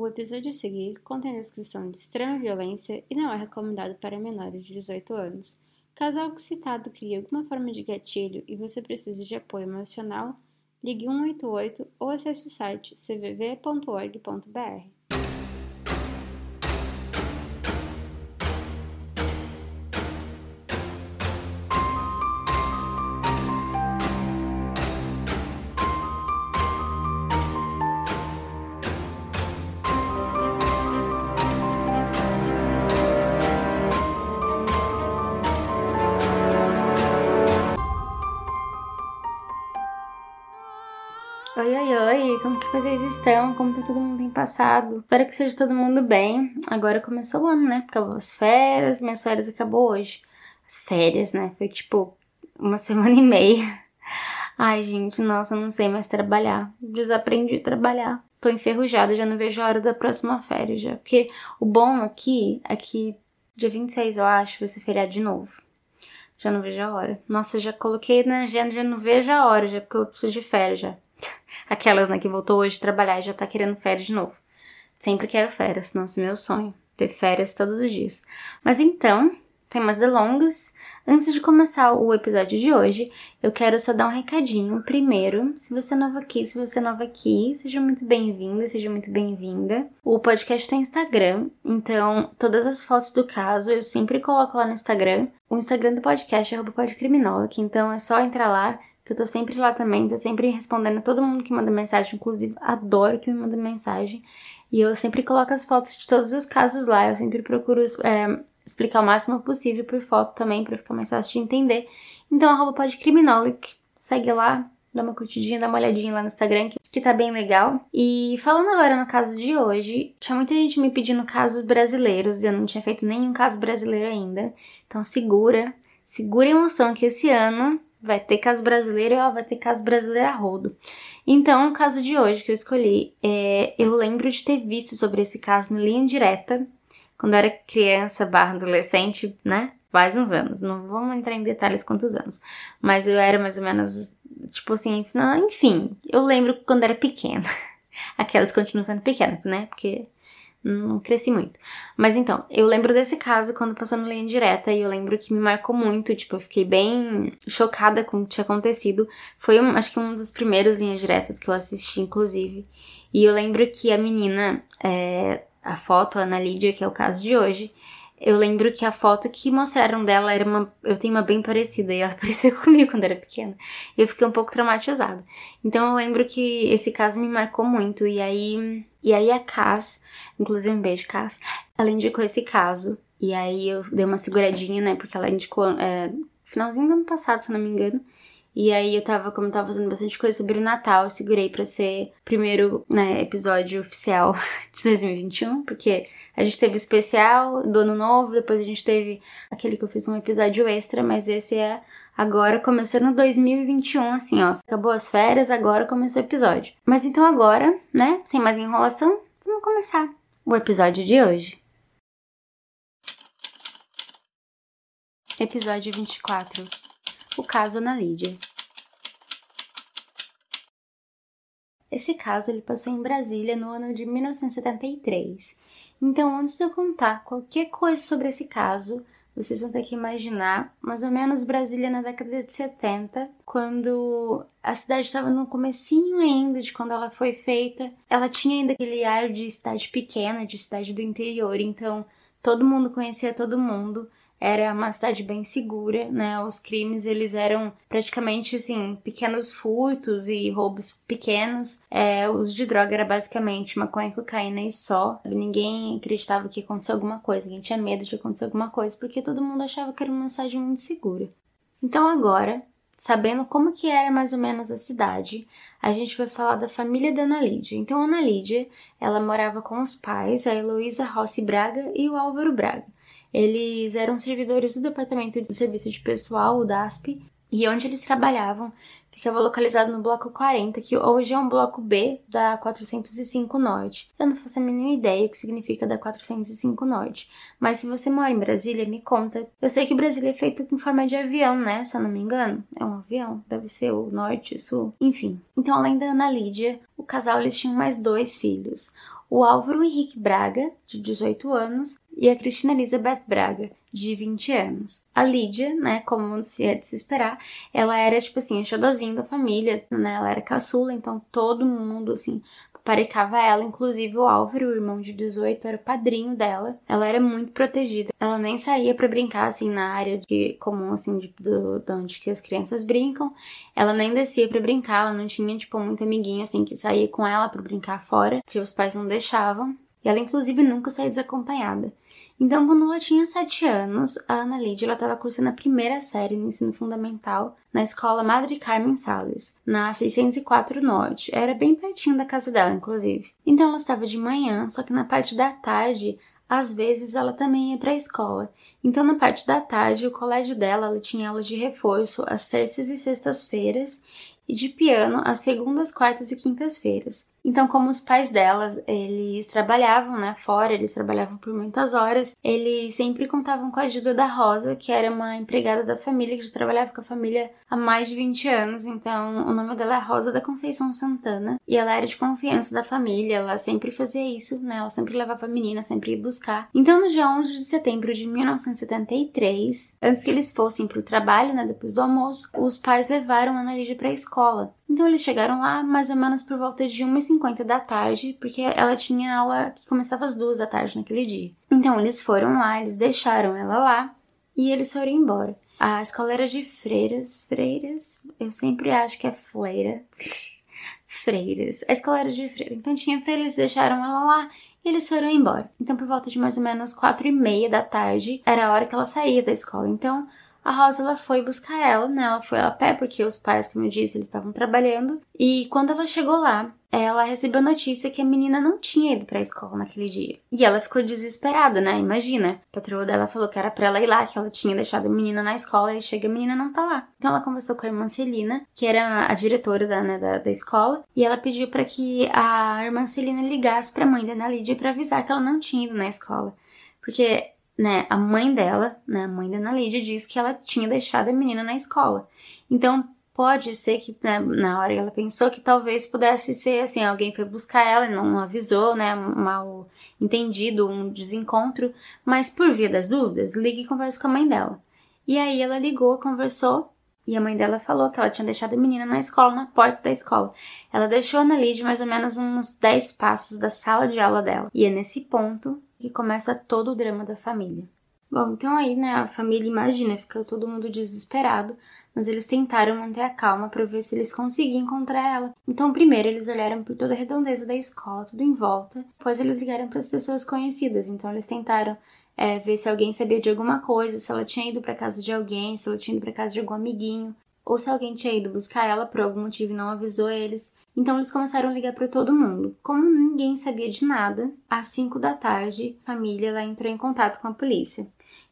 O episódio a seguir contém descrição de extrema violência e não é recomendado para menores de 18 anos. Caso algo citado crie alguma forma de gatilho e você precise de apoio emocional, ligue 188 ou acesse o site cvv.org.br. como que vocês estão? Como que todo mundo tem passado? Espero que seja todo mundo bem. Agora começou o ano, né? Acabou as férias, minhas férias acabou hoje. As férias, né? Foi tipo uma semana e meia. Ai, gente, nossa, não sei mais trabalhar. Desaprendi a trabalhar. Tô enferrujada, já não vejo a hora da próxima férias já. Porque o bom aqui é que dia 26, eu acho, vai ser feriado de novo. Já não vejo a hora. Nossa, já coloquei na agenda, já não vejo a hora, já, porque eu preciso de férias já. Aquelas, né, que voltou hoje trabalhar e já tá querendo férias de novo. Sempre quero férias, nossa, meu sonho. Ter férias todos os dias. Mas então, tem mais delongas. Antes de começar o episódio de hoje, eu quero só dar um recadinho. Primeiro, se você é nova aqui, se você é nova aqui, seja muito bem-vinda, seja muito bem-vinda. O podcast tem Instagram, então todas as fotos do caso eu sempre coloco lá no Instagram. O Instagram do podcast é podcriminóloga, então é só entrar lá que eu tô sempre lá também, tô sempre respondendo todo mundo que manda mensagem, inclusive adoro que me manda mensagem. E eu sempre coloco as fotos de todos os casos lá, eu sempre procuro é, explicar o máximo possível por foto também, para ficar mais fácil de entender. Então, arroba podcriminolic, segue lá, dá uma curtidinha, dá uma olhadinha lá no Instagram, que, que tá bem legal. E falando agora no caso de hoje, tinha muita gente me pedindo casos brasileiros, e eu não tinha feito nenhum caso brasileiro ainda. Então segura, segura a emoção que esse ano Vai ter caso brasileiro e vai ter caso brasileiro a rodo. Então, o caso de hoje que eu escolhi, é, eu lembro de ter visto sobre esse caso no Linha Direta, quando eu era criança barra adolescente, né? Faz uns anos, não vamos entrar em detalhes quantos anos, mas eu era mais ou menos, tipo assim, enfim, eu lembro quando era pequena. Aquelas continuam sendo pequenas, né? Porque não cresci muito. Mas então, eu lembro desse caso quando passou no linha direta e eu lembro que me marcou muito, tipo, eu fiquei bem chocada com o que tinha acontecido. Foi, um, acho que um dos primeiros linhas diretas que eu assisti, inclusive. E eu lembro que a menina, é, a foto, a Ana Lídia, que é o caso de hoje, eu lembro que a foto que mostraram dela era uma. Eu tenho uma bem parecida e ela parecia comigo quando era pequena. E eu fiquei um pouco traumatizada. Então eu lembro que esse caso me marcou muito. E aí. E aí a Cass, inclusive um beijo, Cass, ela indicou esse caso. E aí eu dei uma seguradinha, né? Porque ela indicou. É, finalzinho do ano passado, se não me engano. E aí eu tava, como eu tava fazendo bastante coisa sobre o Natal, eu segurei pra ser primeiro né, episódio oficial de 2021, porque a gente teve o especial do ano novo, depois a gente teve aquele que eu fiz um episódio extra, mas esse é agora começando 2021, assim, ó. Acabou as férias, agora começou o episódio. Mas então agora, né, sem mais enrolação, vamos começar o episódio de hoje. Episódio 24 o caso Ana Lídia. Esse caso ele passou em Brasília no ano de 1973. Então, antes de eu contar qualquer coisa sobre esse caso, vocês vão ter que imaginar mais ou menos Brasília na década de 70, quando a cidade estava no comecinho ainda de quando ela foi feita. Ela tinha ainda aquele ar de cidade pequena, de cidade do interior, então todo mundo conhecia todo mundo era uma cidade bem segura, né? Os crimes eles eram praticamente assim pequenos furtos e roubos pequenos. É, o uso de droga era basicamente maconha, cocaína e só. Ninguém acreditava que ia acontecer alguma coisa, ninguém tinha medo de acontecer alguma coisa porque todo mundo achava que era uma cidade muito segura. Então agora, sabendo como que era mais ou menos a cidade, a gente vai falar da família da Ana Lídia. Então a Ana Lídia, ela morava com os pais, a Heloísa Rossi Braga e o Álvaro Braga. Eles eram servidores do Departamento de Serviço de Pessoal, o DASP, e onde eles trabalhavam ficava localizado no bloco 40, que hoje é um bloco B da 405 Norte. Eu não faço a mínima ideia o que significa da 405 Norte, mas se você mora em Brasília, me conta. Eu sei que Brasília é feito em forma de avião, né? Se eu não me engano. É um avião, deve ser o norte, sul, enfim. Então, além da Ana Lídia, o casal eles tinham mais dois filhos. O Álvaro Henrique Braga, de 18 anos, e a Cristina Elizabeth Braga, de 20 anos. A Lídia, né, como se é de se esperar, ela era, tipo assim, a xodozinha da família, né, ela era caçula, então todo mundo, assim, parecava ela, inclusive o Álvaro, o irmão de 18, era o padrinho dela. Ela era muito protegida. Ela nem saía para brincar assim na área de, comum assim de, do, de onde que as crianças brincam. Ela nem descia para brincar, ela não tinha tipo muito amiguinho assim que saía com ela para brincar fora, porque os pais não deixavam. E ela inclusive nunca saía desacompanhada. Então, quando ela tinha 7 anos, a Ana Lídia estava cursando a primeira série no ensino fundamental na escola Madre Carmen Sales, na 604 Norte. Era bem pertinho da casa dela, inclusive. Então, ela estava de manhã, só que na parte da tarde, às vezes ela também ia para a escola. Então, na parte da tarde, o colégio dela ela tinha aulas de reforço às terças e sextas-feiras e de piano às segundas, quartas e quintas-feiras. Então, como os pais delas, eles trabalhavam, né, fora, eles trabalhavam por muitas horas, eles sempre contavam com a ajuda da Rosa, que era uma empregada da família, que já trabalhava com a família há mais de 20 anos, então o nome dela é Rosa da Conceição Santana, e ela era de confiança da família, ela sempre fazia isso, né, ela sempre levava a menina, sempre ia buscar. Então, no dia 11 de setembro de 1973, antes que eles fossem para o trabalho, né, depois do almoço, os pais levaram a Ana Lídia para a escola. Então eles chegaram lá mais ou menos por volta de 1h50 da tarde, porque ela tinha aula que começava às 2 da tarde naquele dia. Então eles foram lá, eles deixaram ela lá e eles foram embora. A escola era de freiras, freiras, eu sempre acho que é fleira. freiras. A escola era de freiras. Então tinha freiras, eles deixaram ela lá e eles foram embora. Então por volta de mais ou menos quatro e meia da tarde era a hora que ela saía da escola. Então a Rosa ela foi buscar ela, né? Ela foi a pé porque os pais, como eu disse, eles estavam trabalhando. E quando ela chegou lá, ela recebeu a notícia que a menina não tinha ido para a escola naquele dia. E ela ficou desesperada, né? Imagina. A patroa dela falou que era para ela ir lá, que ela tinha deixado a menina na escola e chega a menina não tá lá. Então ela conversou com a irmã Celina, que era a diretora da, né, da, da escola, e ela pediu para que a irmã Celina ligasse para a mãe da Ana Lídia para avisar que ela não tinha ido na escola. Porque né, a mãe dela, né, a mãe da Ana Lídia, disse que ela tinha deixado a menina na escola. Então, pode ser que, né, na hora ela pensou que talvez pudesse ser assim, alguém foi buscar ela e não avisou, né, mal entendido, um desencontro, mas por via das dúvidas, ligue e converse com a mãe dela. E aí ela ligou, conversou, e a mãe dela falou que ela tinha deixado a menina na escola, na porta da escola. Ela deixou a Ana Lídia mais ou menos uns 10 passos da sala de aula dela. E é nesse ponto que começa todo o drama da família. Bom, então aí, né, a família imagina, fica todo mundo desesperado, mas eles tentaram manter a calma para ver se eles conseguiam encontrar ela. Então, primeiro eles olharam por toda a redondeza da escola, tudo em volta. Depois eles ligaram para as pessoas conhecidas. Então, eles tentaram é, ver se alguém sabia de alguma coisa, se ela tinha ido para casa de alguém, se ela tinha ido para casa de algum amiguinho, ou se alguém tinha ido buscar ela por algum motivo e não avisou eles. Então eles começaram a ligar para todo mundo. Como ninguém sabia de nada, às 5 da tarde, a família ela entrou em contato com a polícia.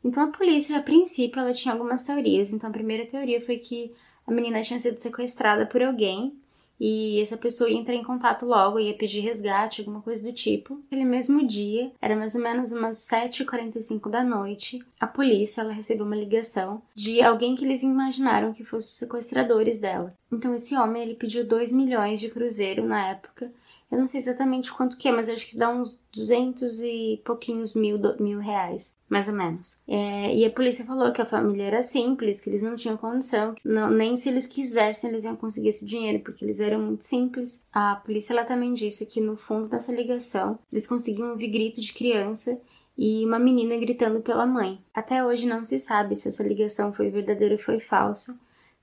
Então a polícia, a princípio, ela tinha algumas teorias. Então a primeira teoria foi que a menina tinha sido sequestrada por alguém e essa pessoa ia entrar em contato logo, ia pedir resgate, alguma coisa do tipo. Aquele mesmo dia, era mais ou menos umas 7h45 da noite, a polícia ela recebeu uma ligação de alguém que eles imaginaram que fosse os sequestradores dela. Então esse homem ele pediu 2 milhões de cruzeiro na época eu não sei exatamente quanto que é, mas acho que dá uns 200 e pouquinhos mil, mil reais, mais ou menos. É, e a polícia falou que a família era simples, que eles não tinham condição, não, nem se eles quisessem eles iam conseguir esse dinheiro, porque eles eram muito simples. A polícia ela também disse que no fundo dessa ligação eles conseguiam ouvir grito de criança e uma menina gritando pela mãe. Até hoje não se sabe se essa ligação foi verdadeira ou foi falsa,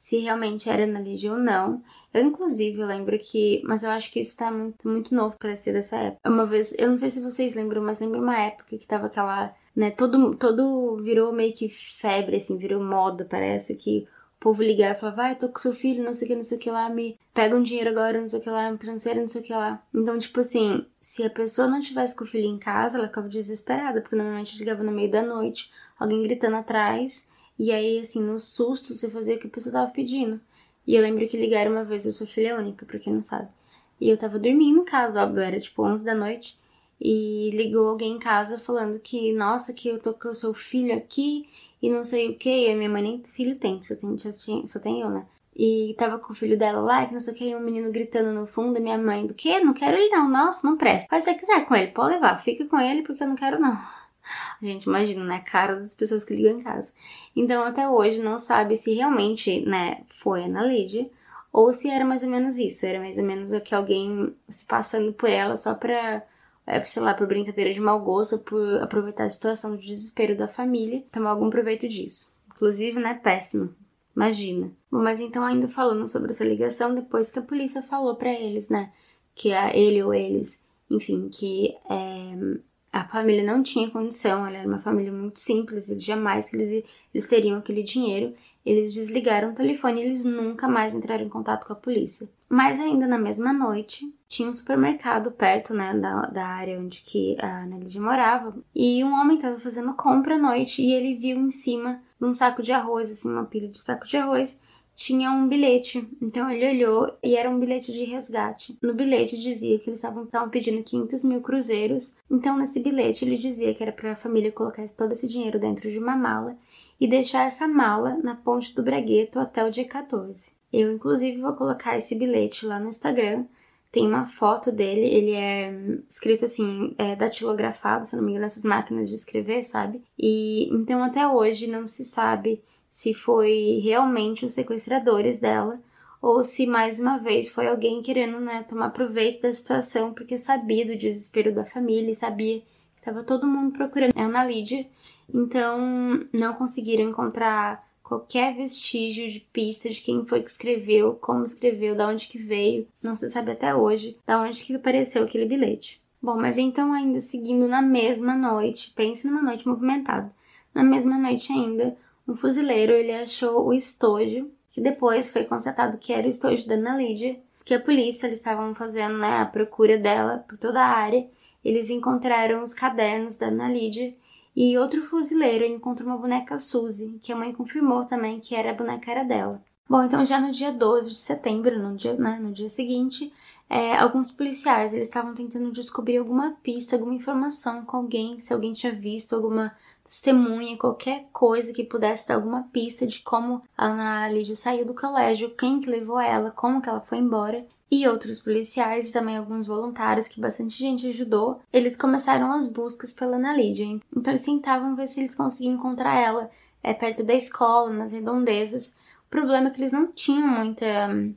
se realmente era na Lígia ou não. Eu, inclusive, lembro que. Mas eu acho que isso tá muito, muito novo para ser dessa época. Uma vez, eu não sei se vocês lembram, mas lembro uma época que tava aquela. Né, todo, todo virou meio que febre, assim, virou moda, parece que o povo ligava e falava, vai, tô com seu filho, não sei o que, não sei o que lá, me pega um dinheiro agora, não sei o que lá, me transfere, não sei o que lá. Então, tipo assim, se a pessoa não tivesse com o filho em casa, ela ficava desesperada, porque normalmente ligava no meio da noite, alguém gritando atrás, e aí, assim, no susto, você fazia o que a pessoa tava pedindo. E eu lembro que ligaram uma vez, eu sou filha única, pra quem não sabe. E eu tava dormindo em casa, óbvio, era tipo 11 da noite. E ligou alguém em casa falando que, nossa, que eu tô com o seu filho aqui e não sei o que. E a minha mãe nem filho tem, só tem, só tem, eu, né? E tava com o filho dela lá, que não sei o que, e um menino gritando no fundo, minha mãe, do quê? Não quero ele não, nossa, não presta. Faz se você quiser com ele, pode levar, fica com ele porque eu não quero não. Gente, imagina, né? A cara das pessoas que ligam em casa. Então, até hoje, não sabe se realmente, né, foi a Ana Lídia ou se era mais ou menos isso. Era mais ou menos que alguém se passando por ela só pra, é, sei lá, por brincadeira de mau gosto, por aproveitar a situação de desespero da família, tomar algum proveito disso. Inclusive, né, péssimo. Imagina. Mas então, ainda falando sobre essa ligação, depois que a polícia falou para eles, né, que a ele ou eles, enfim, que é, a família não tinha condição, ela era uma família muito simples, eles jamais eles, eles teriam aquele dinheiro. Eles desligaram o telefone e eles nunca mais entraram em contato com a polícia. Mas ainda na mesma noite, tinha um supermercado perto, né, da, da área onde que a Nelly morava. E um homem estava fazendo compra à noite e ele viu em cima, num saco de arroz, assim, uma pilha de saco de arroz, tinha um bilhete. Então ele olhou e era um bilhete de resgate. No bilhete dizia que eles estavam pedindo 500 mil cruzeiros. Então nesse bilhete ele dizia que era para a família colocar todo esse dinheiro dentro de uma mala e deixar essa mala na ponte do Bragueto até o dia 14. Eu inclusive vou colocar esse bilhete lá no Instagram. Tem uma foto dele, ele é escrito assim, é datilografado, se não me engano, nessas máquinas de escrever, sabe? E então até hoje não se sabe se foi realmente os sequestradores dela ou se mais uma vez foi alguém querendo né, tomar proveito da situação porque sabia do desespero da família e sabia que estava todo mundo procurando Ana Lídia, então não conseguiram encontrar qualquer vestígio de pista de quem foi que escreveu, como escreveu, de onde que veio, não se sabe até hoje de onde que apareceu aquele bilhete. Bom, mas então ainda seguindo na mesma noite, pense numa noite movimentada. Na mesma noite ainda, um fuzileiro ele achou o estojo, que depois foi constatado que era o estojo da Ana Lídia, que a polícia eles estavam fazendo né, a procura dela por toda a área. Eles encontraram os cadernos da Ana Lídia e outro fuzileiro encontrou uma boneca Suzy, que a mãe confirmou também que era a boneca era dela. Bom, então já no dia 12 de setembro, no dia, né, no dia seguinte, é, alguns policiais eles estavam tentando descobrir alguma pista, alguma informação com alguém, se alguém tinha visto alguma testemunha, qualquer coisa que pudesse dar alguma pista de como a Ana Lídia saiu do colégio, quem que levou ela, como que ela foi embora. E outros policiais e também alguns voluntários que bastante gente ajudou, eles começaram as buscas pela Ana Lídia. Então eles tentavam ver se eles conseguiam encontrar ela é, perto da escola, nas redondezas, problema é que eles não tinham muita,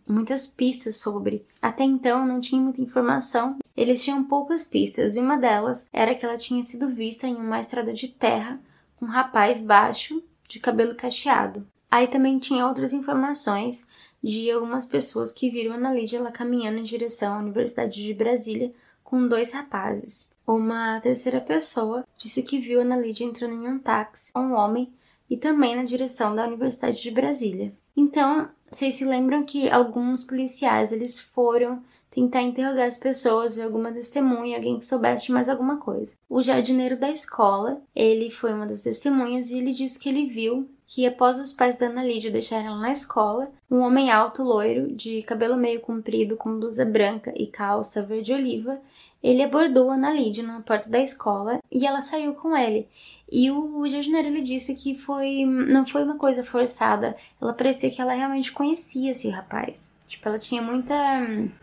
muitas pistas sobre. Até então não tinha muita informação. Eles tinham poucas pistas e uma delas era que ela tinha sido vista em uma estrada de terra com um rapaz baixo de cabelo cacheado. Aí também tinha outras informações de algumas pessoas que viram a Ana Lídia caminhando em direção à Universidade de Brasília com dois rapazes. Uma terceira pessoa disse que viu a Ana Lídia entrando em um táxi com um homem e também na direção da Universidade de Brasília. Então, vocês se lembram que alguns policiais eles foram tentar interrogar as pessoas, ver alguma testemunha, alguém que soubesse de mais alguma coisa. O jardineiro da escola, ele foi uma das testemunhas e ele disse que ele viu que após os pais da Ana Lídia deixarem ela na escola, um homem alto, loiro, de cabelo meio comprido, com blusa branca e calça verde oliva, ele abordou a Ana Lídia na porta da escola e ela saiu com ele. E o, jardineiro ele disse que foi não foi uma coisa forçada. Ela parecia que ela realmente conhecia esse rapaz. Tipo, ela tinha muita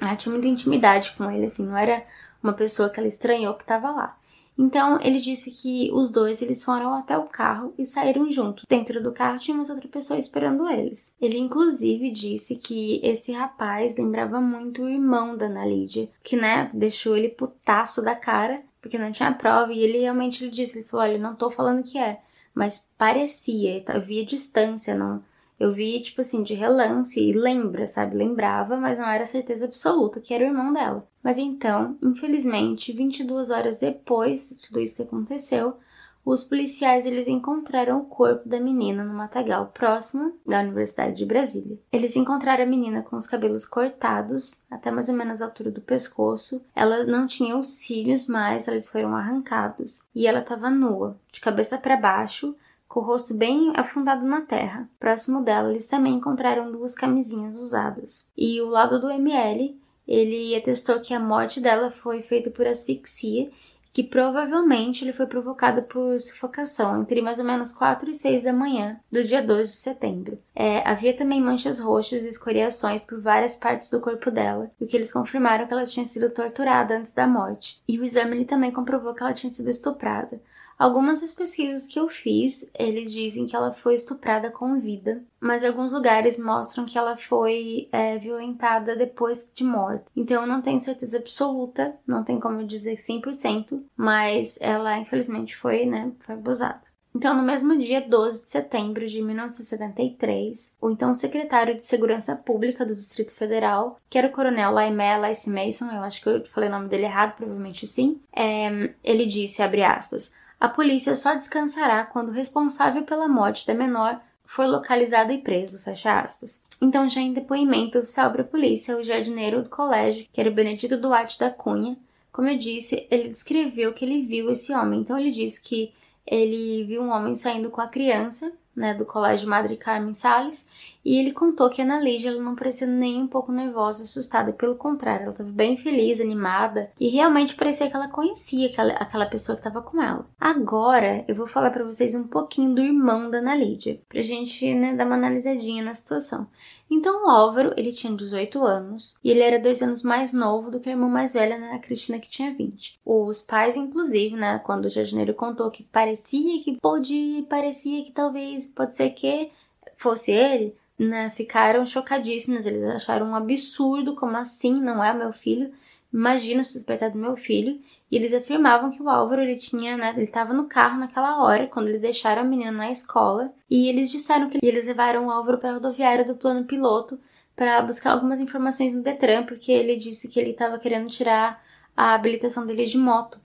ela tinha muita intimidade com ele assim, não era uma pessoa que ela estranhou que estava lá. Então ele disse que os dois eles foram até o carro e saíram juntos. Dentro do carro tinha uma outra pessoa esperando eles. Ele inclusive disse que esse rapaz lembrava muito o irmão da Ana Lídia, que né, deixou ele putaço da cara porque não tinha prova e ele realmente ele disse, ele falou, olha, não tô falando que é, mas parecia, eu via distância, não, eu vi tipo assim de relance e lembra, sabe, lembrava, mas não era certeza absoluta que era o irmão dela. Mas então, infelizmente, 22 horas depois de tudo isso que aconteceu, os policiais eles encontraram o corpo da menina no matagal próximo da Universidade de Brasília. Eles encontraram a menina com os cabelos cortados até mais ou menos a altura do pescoço. Ela não tinha os cílios mais, eles foram arrancados e ela estava nua, de cabeça para baixo, com o rosto bem afundado na terra. Próximo dela, eles também encontraram duas camisinhas usadas. E o lado do ML, ele atestou que a morte dela foi feita por asfixia que provavelmente ele foi provocado por sufocação entre mais ou menos 4 e 6 da manhã do dia 2 de setembro. É, havia também manchas roxas e escoriações por várias partes do corpo dela, o que eles confirmaram que ela tinha sido torturada antes da morte. E o exame também comprovou que ela tinha sido estuprada. Algumas das pesquisas que eu fiz, eles dizem que ela foi estuprada com vida, mas alguns lugares mostram que ela foi é, violentada depois de morta. Então eu não tenho certeza absoluta, não tem como eu dizer 100%, mas ela infelizmente foi, né, foi abusada. Então, no mesmo dia 12 de setembro de 1973, o então secretário de Segurança Pública do Distrito Federal, que era o coronel Laimé Lace Mason, eu acho que eu falei o nome dele errado, provavelmente sim, é, ele disse, abre aspas, a polícia só descansará quando o responsável pela morte da menor for localizado e preso, fecha aspas. Então, já em depoimento oficial para a polícia, o jardineiro do colégio, que era o Benedito Duarte da Cunha, como eu disse, ele descreveu que ele viu esse homem. Então, ele disse que ele viu um homem saindo com a criança né, do Colégio Madre Carmen Sales, e ele contou que a Ana Lígia ela não parecia nem um pouco nervosa, assustada, pelo contrário, ela estava bem feliz, animada, e realmente parecia que ela conhecia aquela, aquela pessoa que estava com ela. Agora, eu vou falar para vocês um pouquinho do irmão da Ana Lídia, pra gente, né, dar uma analisadinha na situação. Então, o Álvaro, ele tinha 18 anos e ele era dois anos mais novo do que a irmã mais velha, né, a Cristina, que tinha 20. Os pais, inclusive, né, quando o jardineiro contou que parecia que pode, parecia que talvez, pode ser que fosse ele, né, ficaram chocadíssimos. Eles acharam um absurdo, como assim? Não é meu filho? Imagina suspeitar do meu filho. E eles afirmavam que o Álvaro, ele tinha, né, ele estava no carro naquela hora, quando eles deixaram a menina na escola, e eles disseram que eles levaram o Álvaro para a rodoviária do plano piloto para buscar algumas informações no Detran, porque ele disse que ele estava querendo tirar a habilitação dele de moto.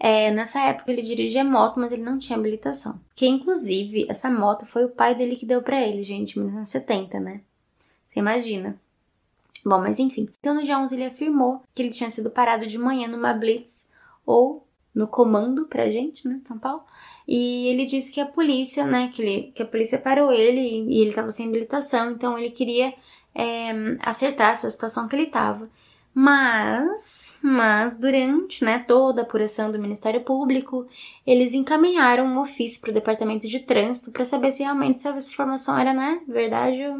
É, nessa época ele dirigia moto, mas ele não tinha habilitação. Que inclusive essa moto foi o pai dele que deu para ele, gente, em 1970, né? Você imagina. Bom, mas enfim. Então no dia 11 ele afirmou que ele tinha sido parado de manhã numa blitz ou no comando pra gente, né, de São Paulo. E ele disse que a polícia, né, que, ele, que a polícia parou ele e, ele estava sem habilitação, então ele queria é, acertar essa situação que ele estava. Mas, mas durante, né, toda a apuração do Ministério Público, eles encaminharam um ofício para o Departamento de Trânsito para saber se realmente essa informação era, né, verdade ou,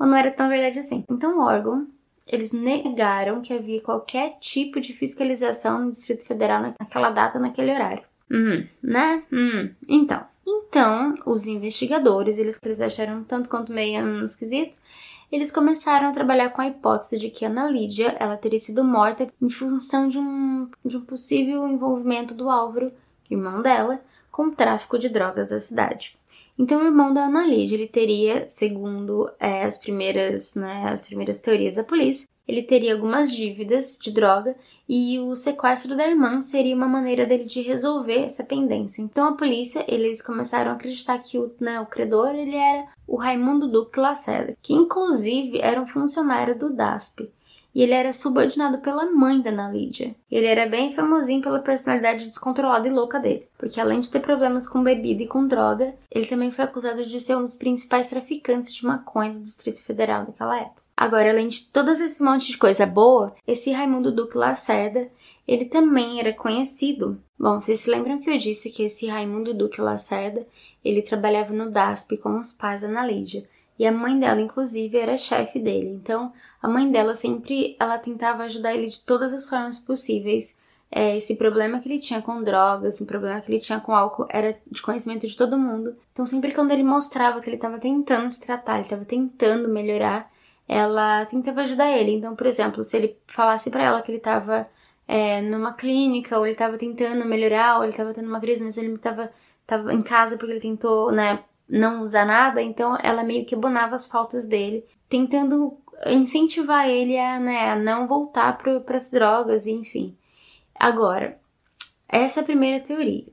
ou não era tão verdade assim. Então o órgão eles negaram que havia qualquer tipo de fiscalização no Distrito Federal naquela data, naquele horário. Hum, né? Hum, então. Então, os investigadores, eles que eles acharam tanto quanto meio um esquisito, eles começaram a trabalhar com a hipótese de que Ana Lídia ela teria sido morta em função de um, de um possível envolvimento do Álvaro, irmão dela, com o tráfico de drogas da cidade. Então, o irmão da Ana Lídia, ele teria, segundo é, as primeiras, né, as primeiras teorias da polícia, ele teria algumas dívidas de droga e o sequestro da irmã seria uma maneira dele de resolver essa pendência. Então, a polícia, eles começaram a acreditar que o, né, o credor, ele era o Raimundo Duque Lacerda, que inclusive era um funcionário do DASP e ele era subordinado pela mãe da Ana Lídia. Ele era bem famosinho pela personalidade descontrolada e louca dele, porque além de ter problemas com bebida e com droga, ele também foi acusado de ser um dos principais traficantes de maconha do Distrito Federal daquela época. Agora, além de todas esse monte de coisa boa, esse Raimundo Duque Lacerda, ele também era conhecido. Bom, vocês se lembram que eu disse que esse Raimundo Duque Lacerda, ele trabalhava no DASP com os pais da Ana Lídia. E a mãe dela, inclusive, era chefe dele. Então, a mãe dela sempre ela tentava ajudar ele de todas as formas possíveis. É, esse problema que ele tinha com drogas, esse problema que ele tinha com álcool era de conhecimento de todo mundo. Então, sempre quando ele mostrava que ele estava tentando se tratar, ele estava tentando melhorar, ela tentava ajudar ele. Então, por exemplo, se ele falasse para ela que ele estava é, numa clínica, ou ele estava tentando melhorar, ou ele estava tendo uma crise, mas ele estava tava em casa porque ele tentou, né, não usar nada, então ela meio que abonava as faltas dele, tentando incentivar ele a, né, a não voltar para as drogas, enfim. Agora, essa é a primeira teoria.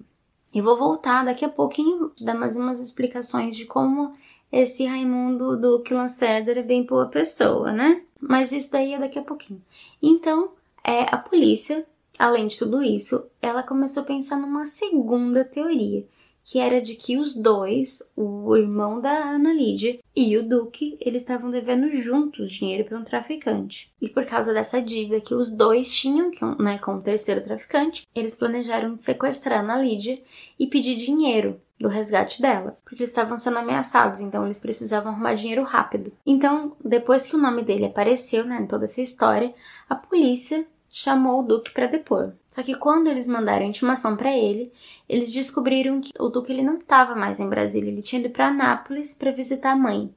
Eu vou voltar daqui a pouquinho, dar mais umas explicações de como esse Raimundo do Lacerda é bem boa pessoa, né? Mas isso daí é daqui a pouquinho. Então, é, a polícia, além de tudo isso, ela começou a pensar numa segunda teoria, que era de que os dois, o irmão da Ana Lídia e o Duque, eles estavam devendo juntos dinheiro para um traficante. E por causa dessa dívida que os dois tinham né, com o terceiro traficante, eles planejaram sequestrar a Ana Lídia e pedir dinheiro do resgate dela, porque eles estavam sendo ameaçados, então eles precisavam arrumar dinheiro rápido. Então, depois que o nome dele apareceu, né, em toda essa história, a polícia chamou o Duque para depor. Só que quando eles mandaram intimação para ele, eles descobriram que o Duque ele não estava mais em Brasília, ele tinha ido para Anápolis para visitar a mãe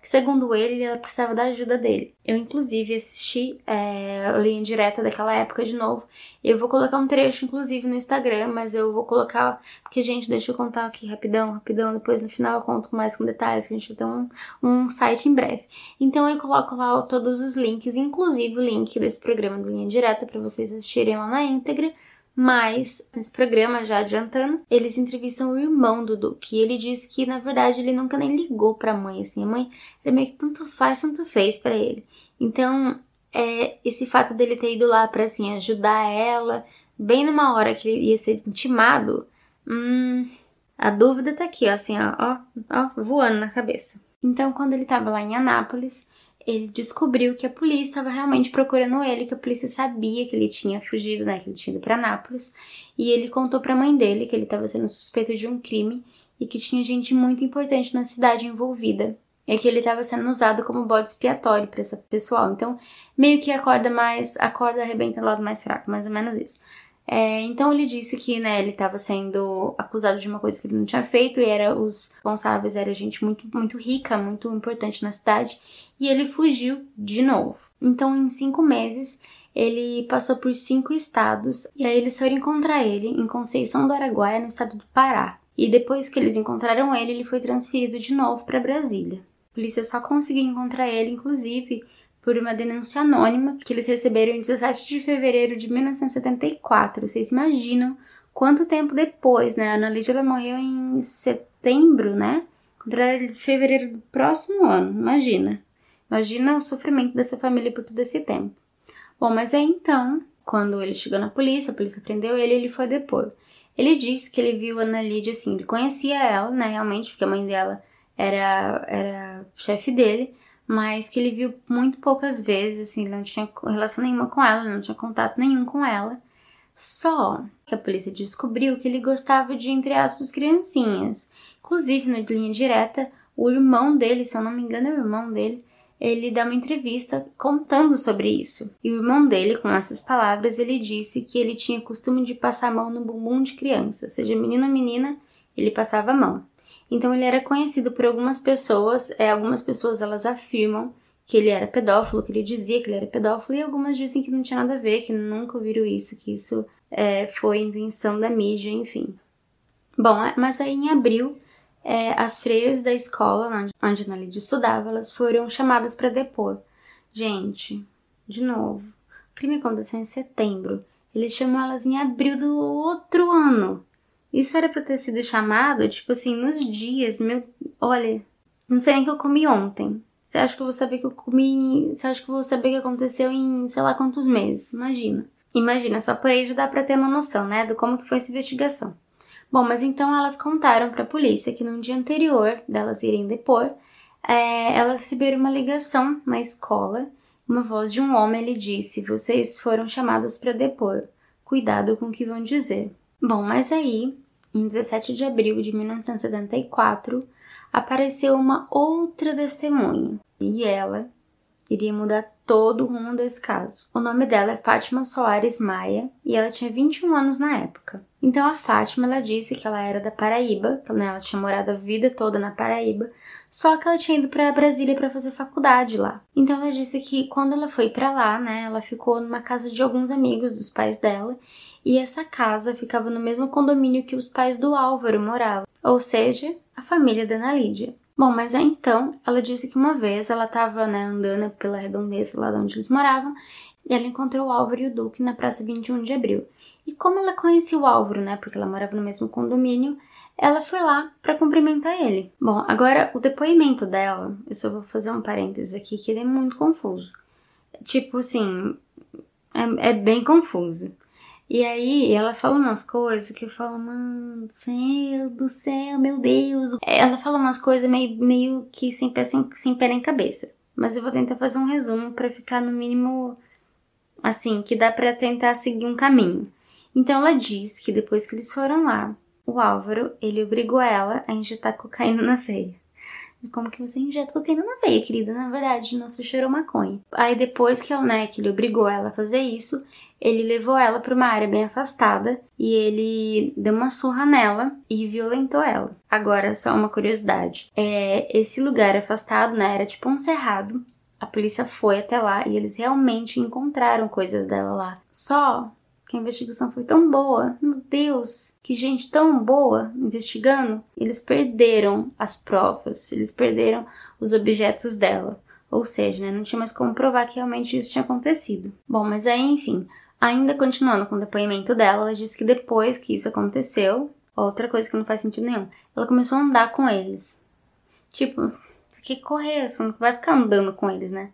que segundo ele, ela precisava da ajuda dele. Eu, inclusive, assisti é, a linha direta daquela época de novo. Eu vou colocar um trecho, inclusive, no Instagram, mas eu vou colocar. Porque, gente, deixa eu contar aqui rapidão, rapidão. Depois no final eu conto mais com detalhes, que a gente vai ter um, um site em breve. Então eu coloco lá todos os links, inclusive o link desse programa do Linha Direta, para vocês assistirem lá na íntegra. Mas, nesse programa, já adiantando, eles entrevistam o irmão do Duque. E ele diz que, na verdade, ele nunca nem ligou pra mãe, assim. A mãe era meio que tanto faz, tanto fez para ele. Então, é, esse fato dele ter ido lá pra, assim, ajudar ela, bem numa hora que ele ia ser intimado, hum, a dúvida tá aqui, ó, assim, ó, ó, ó voando na cabeça. Então, quando ele tava lá em Anápolis, ele descobriu que a polícia estava realmente procurando ele, que a polícia sabia que ele tinha fugido, né, que ele tinha ido para Nápoles, e ele contou para a mãe dele que ele estava sendo suspeito de um crime e que tinha gente muito importante na cidade envolvida, e que ele estava sendo usado como bode expiatório para esse pessoal. Então, meio que acorda mais, acorda arrebenta do lado mais fraco, mais ou menos isso. É, então ele disse que né, ele estava sendo acusado de uma coisa que ele não tinha feito e era os responsáveis era gente muito muito rica, muito importante na cidade e ele fugiu de novo. Então em cinco meses ele passou por cinco estados e aí eles foram encontrar ele em Conceição do Araguaia no estado do Pará. E depois que eles encontraram ele, ele foi transferido de novo para Brasília. A polícia só conseguiu encontrar ele, inclusive, por uma denúncia anônima que eles receberam em 17 de fevereiro de 1974. Vocês imaginam quanto tempo depois, né? A Ana Lídia ela morreu em setembro, né? Contra fevereiro do próximo ano, imagina. Imagina o sofrimento dessa família por todo esse tempo. Bom, mas aí então, quando ele chegou na polícia, a polícia prendeu ele, ele foi depor. Ele disse que ele viu a Ana Lídia assim, ele conhecia ela, né, realmente, porque a mãe dela era, era chefe dele, mas que ele viu muito poucas vezes, assim, ele não tinha relação nenhuma com ela, não tinha contato nenhum com ela. Só que a polícia descobriu que ele gostava de, entre aspas, criancinhas. Inclusive, na linha direta, o irmão dele, se eu não me engano, é o irmão dele, ele dá uma entrevista contando sobre isso. E o irmão dele, com essas palavras, ele disse que ele tinha costume de passar a mão no bumbum de criança, seja menino ou menina, ele passava a mão. Então ele era conhecido por algumas pessoas, é, algumas pessoas elas afirmam que ele era pedófilo, que ele dizia que ele era pedófilo, e algumas dizem que não tinha nada a ver, que nunca ouviram isso, que isso é, foi invenção da mídia, enfim. Bom, mas aí em abril, é, as freiras da escola onde, Lídia estudava, elas foram chamadas para depor. Gente, de novo, o crime aconteceu em setembro. Eles chamam elas em abril do outro ano. Isso era pra ter sido chamado, tipo assim, nos dias, meu. Olha, não sei nem que eu comi ontem. Você acha que eu vou saber que eu comi. Você acha que eu vou saber o que aconteceu em sei lá quantos meses? Imagina. Imagina, só por aí já dá pra ter uma noção, né, do como que foi essa investigação. Bom, mas então elas contaram pra polícia que no dia anterior delas irem depor, é, elas receberam uma ligação na escola. Uma voz de um homem lhe disse: Vocês foram chamadas para depor. Cuidado com o que vão dizer. Bom, mas aí, em 17 de abril de 1974, apareceu uma outra testemunha e ela iria mudar todo o rumo desse caso. O nome dela é Fátima Soares Maia e ela tinha 21 anos na época. Então a Fátima ela disse que ela era da Paraíba, que né, ela tinha morado a vida toda na Paraíba, só que ela tinha ido para Brasília para fazer faculdade lá. Então ela disse que quando ela foi para lá, né, ela ficou numa casa de alguns amigos dos pais dela e essa casa ficava no mesmo condomínio que os pais do Álvaro moravam, ou seja, a família da Ana Lídia. Bom, mas aí então ela disse que uma vez ela estava né, andando pela redondeza lá de onde eles moravam e ela encontrou o Álvaro e o Duque na praça 21 de abril. E como ela conhecia o Álvaro, né, porque ela morava no mesmo condomínio, ela foi lá para cumprimentar ele. Bom, agora o depoimento dela, eu só vou fazer um parênteses aqui que ele é muito confuso. Tipo assim, é, é bem confuso. E aí ela fala umas coisas que eu falo, mano, céu do céu, meu Deus. Ela fala umas coisas meio, meio que sem pé, sem, sem pé nem cabeça. Mas eu vou tentar fazer um resumo para ficar no mínimo assim, que dá para tentar seguir um caminho. Então ela diz que depois que eles foram lá, o Álvaro, ele obrigou ela a injetar cocaína na veia. Como que você injeta cocaína na veia, querida? Na verdade, não se cheirou maconha. Aí depois que, né, que ele obrigou ela a fazer isso, ele levou ela para uma área bem afastada e ele deu uma surra nela e violentou ela. Agora, só uma curiosidade. É, esse lugar afastado, né, era tipo um cerrado. A polícia foi até lá e eles realmente encontraram coisas dela lá. Só que a investigação foi tão boa. Meu Deus, que gente tão boa investigando. Eles perderam as provas, eles perderam os objetos dela. Ou seja, né, não tinha mais como provar que realmente isso tinha acontecido. Bom, mas aí, enfim, ainda continuando com o depoimento dela, ela disse que depois que isso aconteceu, outra coisa que não faz sentido nenhum, ela começou a andar com eles. Tipo, você quer correr, você não vai ficar andando com eles, né?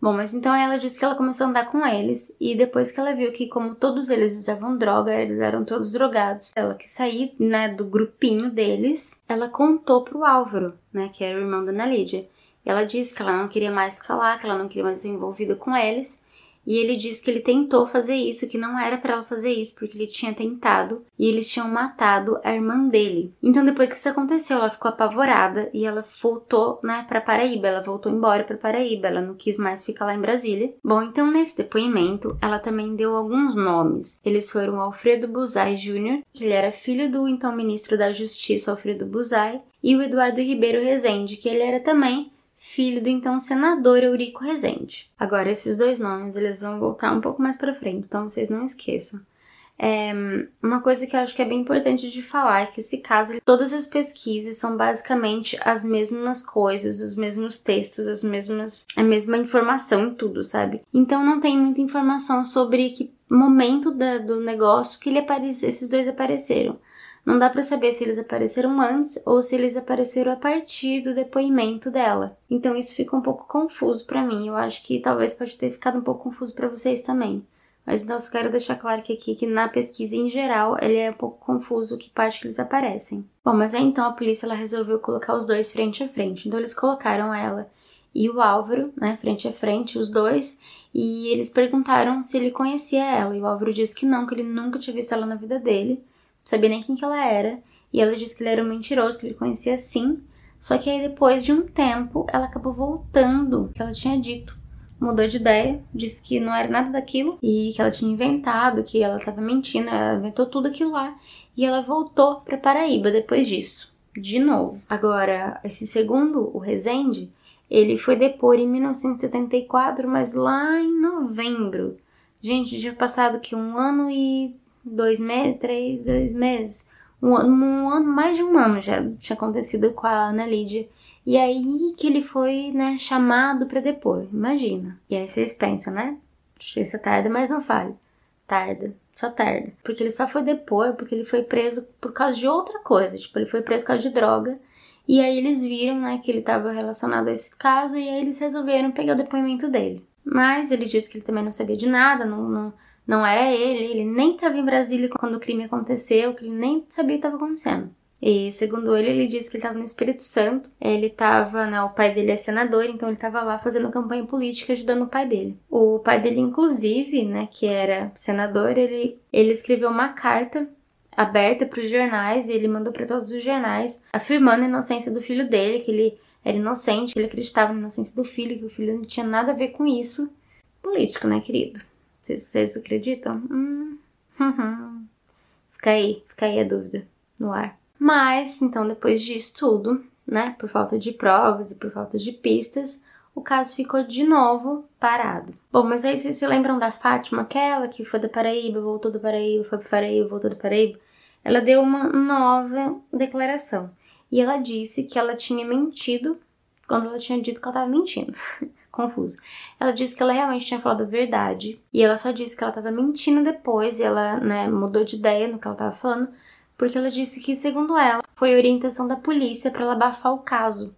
Bom, mas então ela disse que ela começou a andar com eles e depois que ela viu que como todos eles usavam droga, eles eram todos drogados, ela que sair, né, do grupinho deles, ela contou pro Álvaro, né, que era o irmão da Ana Lídia. E ela disse que ela não queria mais lá, que ela não queria mais ser envolvida com eles e ele disse que ele tentou fazer isso, que não era para ela fazer isso, porque ele tinha tentado e eles tinham matado a irmã dele. Então depois que isso aconteceu, ela ficou apavorada e ela voltou, né, para Paraíba. Ela voltou embora para Paraíba, ela não quis mais ficar lá em Brasília. Bom, então nesse depoimento, ela também deu alguns nomes. Eles foram Alfredo Buzai Jr., que ele era filho do então ministro da Justiça Alfredo Buzai, e o Eduardo Ribeiro Rezende, que ele era também filho do então senador Eurico Rezende. Agora, esses dois nomes, eles vão voltar um pouco mais para frente, então vocês não esqueçam. É, uma coisa que eu acho que é bem importante de falar é que esse caso, todas as pesquisas são basicamente as mesmas coisas, os mesmos textos, as mesmas, a mesma informação em tudo, sabe? Então não tem muita informação sobre que momento da, do negócio que ele esses dois apareceram. Não dá para saber se eles apareceram antes ou se eles apareceram a partir do depoimento dela. Então isso fica um pouco confuso para mim. Eu acho que talvez pode ter ficado um pouco confuso para vocês também. Mas então só quero deixar claro que aqui que na pesquisa em geral ele é um pouco confuso que parte que eles aparecem. Bom, mas aí então a polícia ela resolveu colocar os dois frente a frente. Então eles colocaram ela e o Álvaro, né, frente a frente, os dois, e eles perguntaram se ele conhecia ela. E o Álvaro disse que não, que ele nunca tinha visto ela na vida dele sabia nem quem que ela era. E ela disse que ele era um mentiroso, que ele conhecia sim. Só que aí depois de um tempo, ela acabou voltando que ela tinha dito. Mudou de ideia, disse que não era nada daquilo e que ela tinha inventado, que ela estava mentindo, ela inventou tudo aquilo lá. E ela voltou para Paraíba depois disso, de novo. Agora, esse segundo, o Rezende, ele foi depor em 1974, mas lá em novembro. Gente, tinha passado que um ano e dois meses, três, dois meses, um ano, um ano, mais de um ano já tinha acontecido com a Ana Lídia. E aí que ele foi, né, chamado para depor, imagina. E aí vocês pensam, né? Justiça tarda, mas não fale. Tarda, só tarda. Porque ele só foi depor porque ele foi preso por causa de outra coisa. Tipo, ele foi preso por causa de droga. E aí eles viram, né, que ele estava relacionado a esse caso e aí eles resolveram pegar o depoimento dele. Mas ele disse que ele também não sabia de nada, não, não, não era ele, ele nem estava em Brasília quando o crime aconteceu, que ele nem sabia o que estava acontecendo. E segundo ele, ele disse que ele estava no Espírito Santo. Ele estava, né, o pai dele é senador, então ele estava lá fazendo campanha política ajudando o pai dele. O pai dele, inclusive, né, que era senador, ele, ele escreveu uma carta aberta para os jornais e ele mandou para todos os jornais afirmando a inocência do filho dele, que ele era inocente, que ele acreditava na inocência do filho, que o filho não tinha nada a ver com isso. Político, né, querido? Vocês, vocês acreditam? Hum, Fica aí, fica aí a dúvida no ar. Mas, então, depois disso tudo, né, por falta de provas e por falta de pistas, o caso ficou de novo parado. Bom, mas aí vocês se lembram da Fátima, aquela que foi da Paraíba, voltou do Paraíba, foi para Paraíba, voltou do Paraíba? Ela deu uma nova declaração. E ela disse que ela tinha mentido quando ela tinha dito que ela estava mentindo. confuso. Ela disse que ela realmente tinha falado a verdade e ela só disse que ela estava mentindo depois e ela, né, mudou de ideia no que ela estava falando, porque ela disse que, segundo ela, foi orientação da polícia para ela abafar o caso.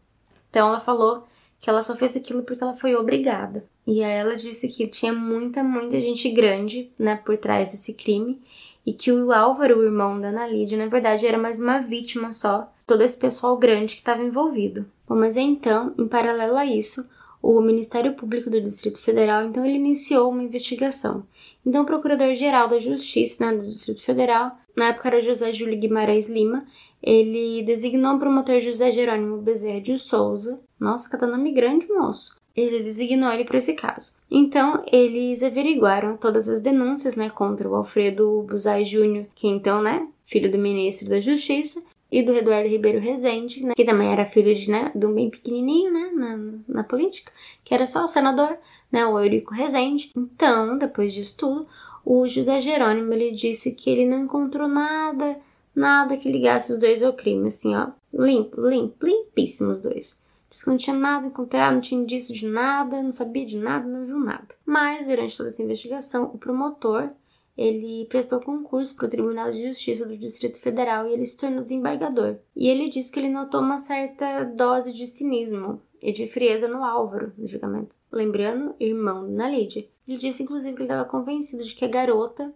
Então ela falou que ela só fez aquilo porque ela foi obrigada. E aí ela disse que tinha muita, muita gente grande, né, por trás desse crime e que o Álvaro, o irmão da Ana Lídia, na verdade era mais uma vítima só, todo esse pessoal grande que estava envolvido. Bom, mas então, em paralelo a isso, o Ministério Público do Distrito Federal, então, ele iniciou uma investigação. Então, o Procurador-Geral da Justiça né, do Distrito Federal, na época era José Júlio Guimarães Lima, ele designou o promotor José Jerônimo Bezerra de Souza, nossa, cada nome grande, moço, ele designou ele para esse caso. Então, eles averiguaram todas as denúncias, né, contra o Alfredo Buzai Júnior, que então, né, filho do ministro da Justiça, e do Eduardo Ribeiro Rezende, né, que também era filho de, né, de um bem pequenininho, né, na, na política, que era só senador, né, o Eurico Rezende. Então, depois disso tudo, o José Jerônimo, ele disse que ele não encontrou nada, nada que ligasse os dois ao crime, assim, ó, limpo, limpo, limpíssimos os dois. Disse que não tinha nada encontrado, não tinha indício de nada, não sabia de nada, não viu nada. Mas, durante toda essa investigação, o promotor, ele prestou concurso para o Tribunal de Justiça do Distrito Federal e ele se tornou desembargador. E ele disse que ele notou uma certa dose de cinismo e de frieza no Álvaro, no julgamento. Lembrando, irmão da Lídia. Ele disse, inclusive, que ele estava convencido de que a garota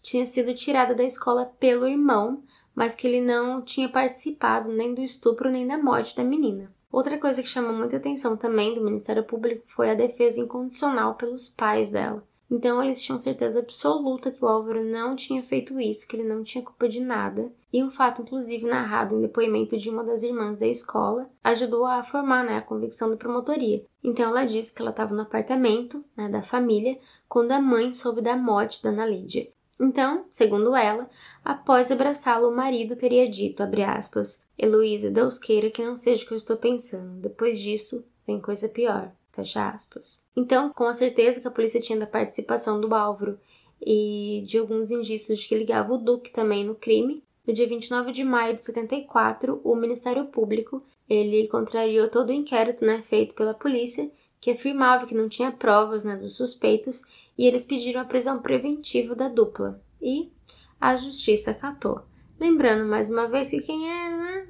tinha sido tirada da escola pelo irmão, mas que ele não tinha participado nem do estupro nem da morte da menina. Outra coisa que chamou muita atenção também do Ministério Público foi a defesa incondicional pelos pais dela. Então eles tinham certeza absoluta que o Álvaro não tinha feito isso, que ele não tinha culpa de nada. E um fato, inclusive, narrado em depoimento de uma das irmãs da escola, ajudou a formar né, a convicção da promotoria. Então ela disse que ela estava no apartamento né, da família quando a mãe soube da morte da Ana Lídia. Então, segundo ela, após abraçá-lo, o marido teria dito, abre aspas, Heloísa, Deus queira que não seja o que eu estou pensando. Depois disso, vem coisa pior. Fecha aspas. Então, com a certeza que a polícia tinha da participação do Álvaro e de alguns indícios de que ligava o Duque também no crime, no dia 29 de maio de 74, o Ministério Público ele contrariou todo o inquérito né, feito pela polícia, que afirmava que não tinha provas né, dos suspeitos, e eles pediram a prisão preventiva da dupla. E a justiça acatou. Lembrando mais uma vez que quem é, né?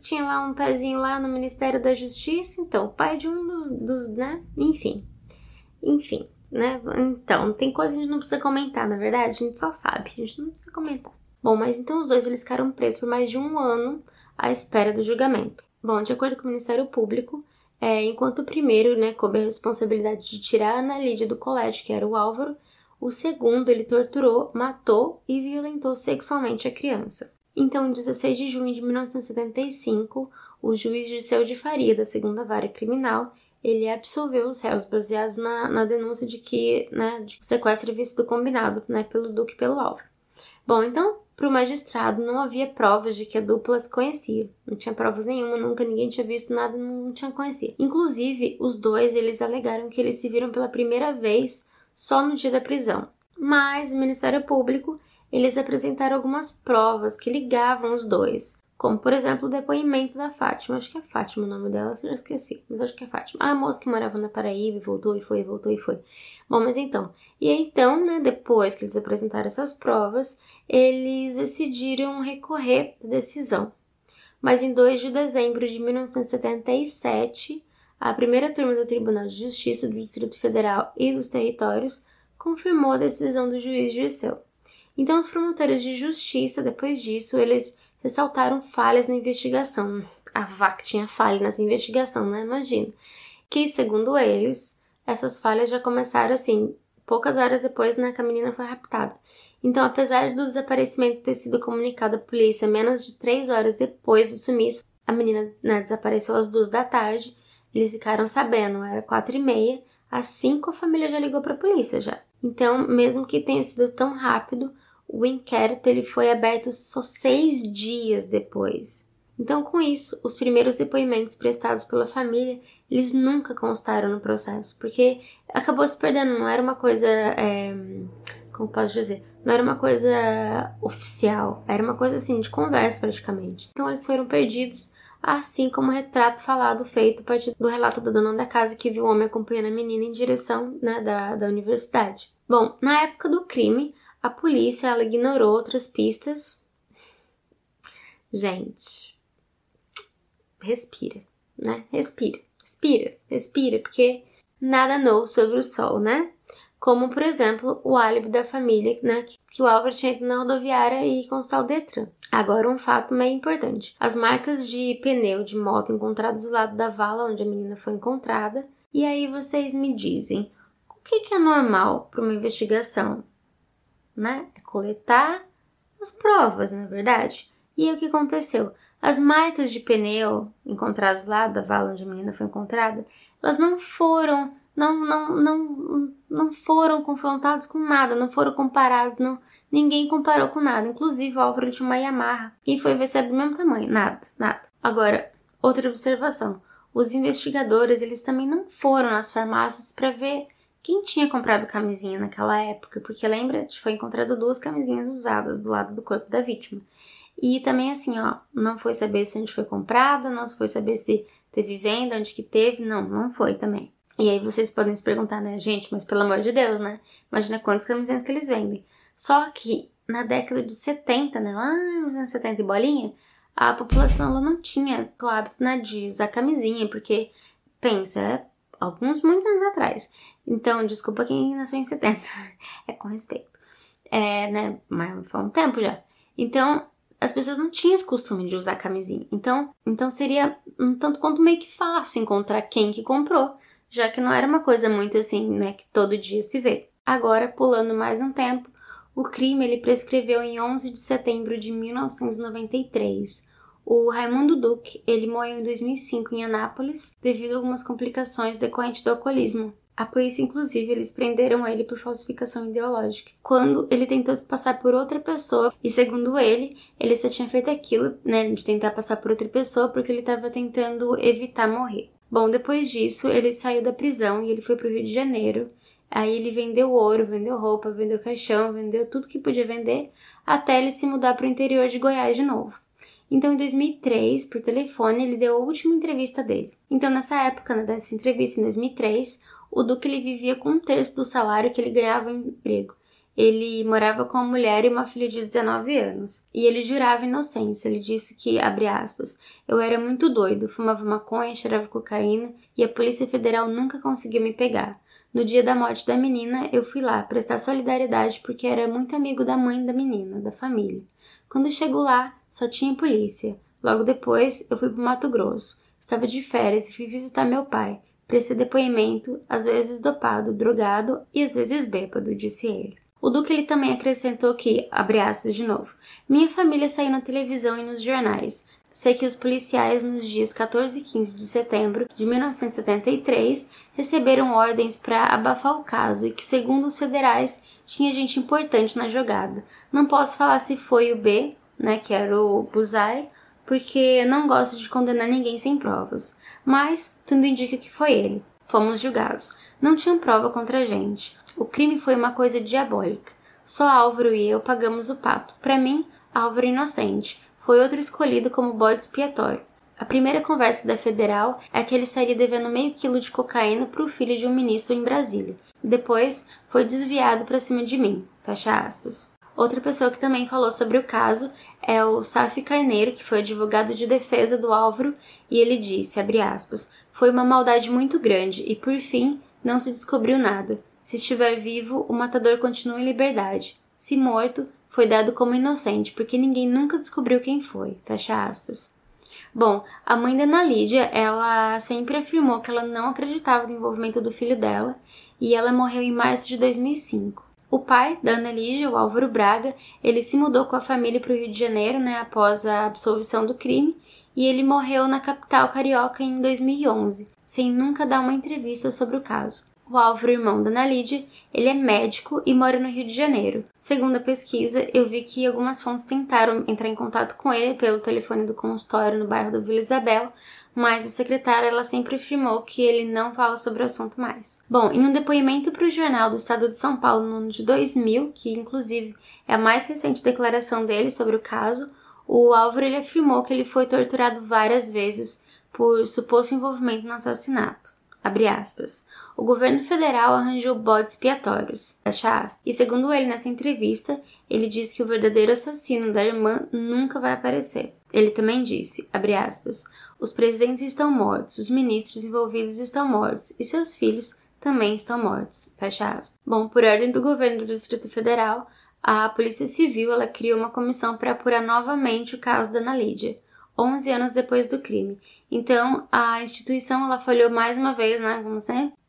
Tinha lá um pezinho lá no Ministério da Justiça, então, o pai de um dos, dos né? Enfim. Enfim, né? Então, tem coisa que a gente não precisa comentar, na verdade, a gente só sabe, a gente não precisa comentar. Bom, mas então os dois eles ficaram presos por mais de um ano à espera do julgamento. Bom, de acordo com o Ministério Público, é, enquanto o primeiro, né, coube a responsabilidade de tirar a Ana Lídia do colégio, que era o Álvaro, o segundo, ele torturou, matou e violentou sexualmente a criança. Então, em 16 de junho de 1975, o juiz Dirceu de Faria, da segunda vara criminal, ele absolveu os réus baseados na, na denúncia de que né, de sequestro havia sido combinado né, pelo Duque e pelo Alvo. Bom, então, para o magistrado não havia provas de que a dupla se conhecia. Não tinha provas nenhuma, nunca ninguém tinha visto nada, não tinha conhecido. Inclusive, os dois, eles alegaram que eles se viram pela primeira vez só no dia da prisão. Mas o Ministério Público, eles apresentaram algumas provas que ligavam os dois, como por exemplo o depoimento da Fátima. Acho que é Fátima o nome dela, eu já esqueci, mas acho que é Fátima. A moça que morava na Paraíba e voltou e foi, voltou e foi. Bom, mas então, e aí, então, né, depois que eles apresentaram essas provas, eles decidiram recorrer da decisão. Mas em 2 de dezembro de 1977, a primeira turma do Tribunal de Justiça do Distrito Federal e dos Territórios confirmou a decisão do juiz Dirceu. Então, os promotores de justiça, depois disso, eles ressaltaram falhas na investigação. A VAC tinha falha nessa investigação, né? Imagina. Que, segundo eles, essas falhas já começaram assim, poucas horas depois né, que a menina foi raptada. Então, apesar do desaparecimento ter sido comunicado à polícia menos de três horas depois do sumiço, a menina né, desapareceu às duas da tarde eles ficaram sabendo, era quatro e meia, assim que a família já ligou para a polícia já. Então, mesmo que tenha sido tão rápido, o inquérito ele foi aberto só seis dias depois. Então, com isso, os primeiros depoimentos prestados pela família, eles nunca constaram no processo, porque acabou se perdendo, não era uma coisa, é, como posso dizer, não era uma coisa oficial, era uma coisa assim, de conversa praticamente. Então, eles foram perdidos assim como o retrato falado feito a partir do relato da dona da casa que viu o homem acompanhando a menina em direção né, da, da universidade. Bom, na época do crime, a polícia ela ignorou outras pistas. Gente, respira, né? Respira, respira, respira, porque nada novo sobre o sol, né? Como, por exemplo, o álibi da família, né, que o Álvaro tinha ido na rodoviária e constar o Detran. Agora, um fato meio importante. As marcas de pneu de moto encontradas do lado da vala onde a menina foi encontrada. E aí vocês me dizem, o que, que é normal para uma investigação? Né? É coletar as provas, na verdade. E aí o que aconteceu? As marcas de pneu encontradas lá da vala onde a menina foi encontrada, elas não foram, não, não, não, não foram confrontadas com nada, não foram comparadas, não, ninguém comparou com nada. Inclusive o Álvaro tinha uma Yamaha e foi vestido do mesmo tamanho, nada, nada. Agora, outra observação. Os investigadores, eles também não foram nas farmácias para ver quem tinha comprado camisinha naquela época, porque lembra, foi encontrado duas camisinhas usadas do lado do corpo da vítima. E também assim, ó, não foi saber se onde foi comprada, não foi saber se teve venda, onde que teve, não, não foi também. E aí vocês podem se perguntar, né, gente, mas pelo amor de Deus, né? Imagina quantas camisinhas que eles vendem. Só que na década de 70, né, lá nos anos 70 e bolinha, a população ela não tinha o hábito né, de usar camisinha, porque pensa, alguns, muitos anos atrás. Então, desculpa quem nasceu em 70, é com respeito. É, né, mas foi um tempo já. Então, as pessoas não tinham esse costume de usar camisinha. Então, então seria um tanto quanto meio que fácil encontrar quem que comprou, já que não era uma coisa muito assim, né, que todo dia se vê. Agora, pulando mais um tempo, o crime ele prescreveu em 11 de setembro de 1993. O Raimundo Duque, ele morreu em 2005 em Anápolis devido a algumas complicações decorrentes do alcoolismo. A polícia, inclusive, eles prenderam ele por falsificação ideológica. Quando ele tentou se passar por outra pessoa, e segundo ele, ele só tinha feito aquilo, né, de tentar passar por outra pessoa porque ele estava tentando evitar morrer. Bom, depois disso, ele saiu da prisão e ele foi para o Rio de Janeiro. Aí ele vendeu ouro, vendeu roupa, vendeu caixão, vendeu tudo que podia vender, até ele se mudar para o interior de Goiás de novo. Então, em 2003, por telefone, ele deu a última entrevista dele. Então, nessa época, né, dessa entrevista, em 2003, o Duque ele vivia com um terço do salário que ele ganhava em emprego. Ele morava com uma mulher e uma filha de 19 anos. E ele jurava inocência. Ele disse que, abre aspas, eu era muito doido, fumava maconha, cheirava cocaína e a Polícia Federal nunca conseguia me pegar. No dia da morte da menina, eu fui lá prestar solidariedade porque era muito amigo da mãe da menina, da família. Quando chego lá, só tinha polícia. Logo depois, eu fui para Mato Grosso. Estava de férias e fui visitar meu pai prestei depoimento, às vezes dopado, drogado e às vezes bêbado, disse ele. O Duque ele também acrescentou que, abre aspas de novo, minha família saiu na televisão e nos jornais. Sei que os policiais nos dias 14 e 15 de setembro de 1973 receberam ordens para abafar o caso e que, segundo os federais, tinha gente importante na jogada. Não posso falar se foi o B, né, que era o Buzai, porque não gosto de condenar ninguém sem provas mas tudo indica que foi ele. Fomos julgados. Não tinham prova contra a gente. O crime foi uma coisa diabólica. Só Álvaro e eu pagamos o pato. Para mim, Álvaro inocente. Foi outro escolhido como bode expiatório. A primeira conversa da federal é que ele estaria devendo meio quilo de cocaína para o filho de um ministro em Brasília. Depois, foi desviado para cima de mim. Fecha aspas. Outra pessoa que também falou sobre o caso é o Safi Carneiro, que foi advogado de defesa do Álvaro, e ele disse, aspas, foi uma maldade muito grande e, por fim, não se descobriu nada. Se estiver vivo, o matador continua em liberdade. Se morto, foi dado como inocente, porque ninguém nunca descobriu quem foi. Fecha aspas. Bom, a mãe da Ana Lídia, ela sempre afirmou que ela não acreditava no envolvimento do filho dela e ela morreu em março de 2005. O pai da Ana Lígia, o Álvaro Braga, ele se mudou com a família para o Rio de Janeiro, né, após a absolvição do crime, e ele morreu na capital carioca em 2011, sem nunca dar uma entrevista sobre o caso. O Álvaro, irmão da Ana Lídia, ele é médico e mora no Rio de Janeiro. Segundo a pesquisa, eu vi que algumas fontes tentaram entrar em contato com ele pelo telefone do consultório no bairro do Vila Isabel, mas a secretária ela sempre afirmou que ele não fala sobre o assunto mais. Bom, em um depoimento para o Jornal do Estado de São Paulo no ano de 2000, que inclusive é a mais recente declaração dele sobre o caso, o Álvaro ele afirmou que ele foi torturado várias vezes por suposto envolvimento no assassinato. Aspas. O governo federal arranjou bodes expiatórios. E segundo ele nessa entrevista, ele diz que o verdadeiro assassino da irmã nunca vai aparecer. Ele também disse, aspas, os presidentes estão mortos, os ministros envolvidos estão mortos e seus filhos também estão mortos. Bom, por ordem do governo do Distrito Federal, a Polícia Civil ela criou uma comissão para apurar novamente o caso da Ana Lídia, 11 anos depois do crime. Então, a instituição ela falhou mais uma vez, né, como sempre,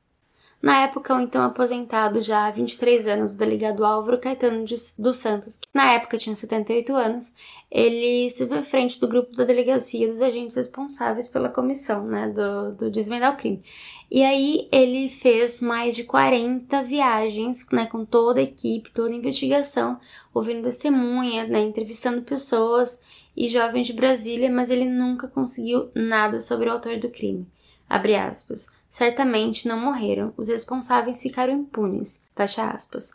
na época, o então aposentado, já há 23 anos, o delegado Álvaro Caetano dos Santos, que na época tinha 78 anos, ele esteve à frente do grupo da delegacia dos agentes responsáveis pela comissão né, do, do desvendar o crime. E aí ele fez mais de 40 viagens né, com toda a equipe, toda a investigação, ouvindo testemunha, né, entrevistando pessoas e jovens de Brasília, mas ele nunca conseguiu nada sobre o autor do crime. Abre aspas certamente não morreram. Os responsáveis ficaram impunes. Fecha aspas.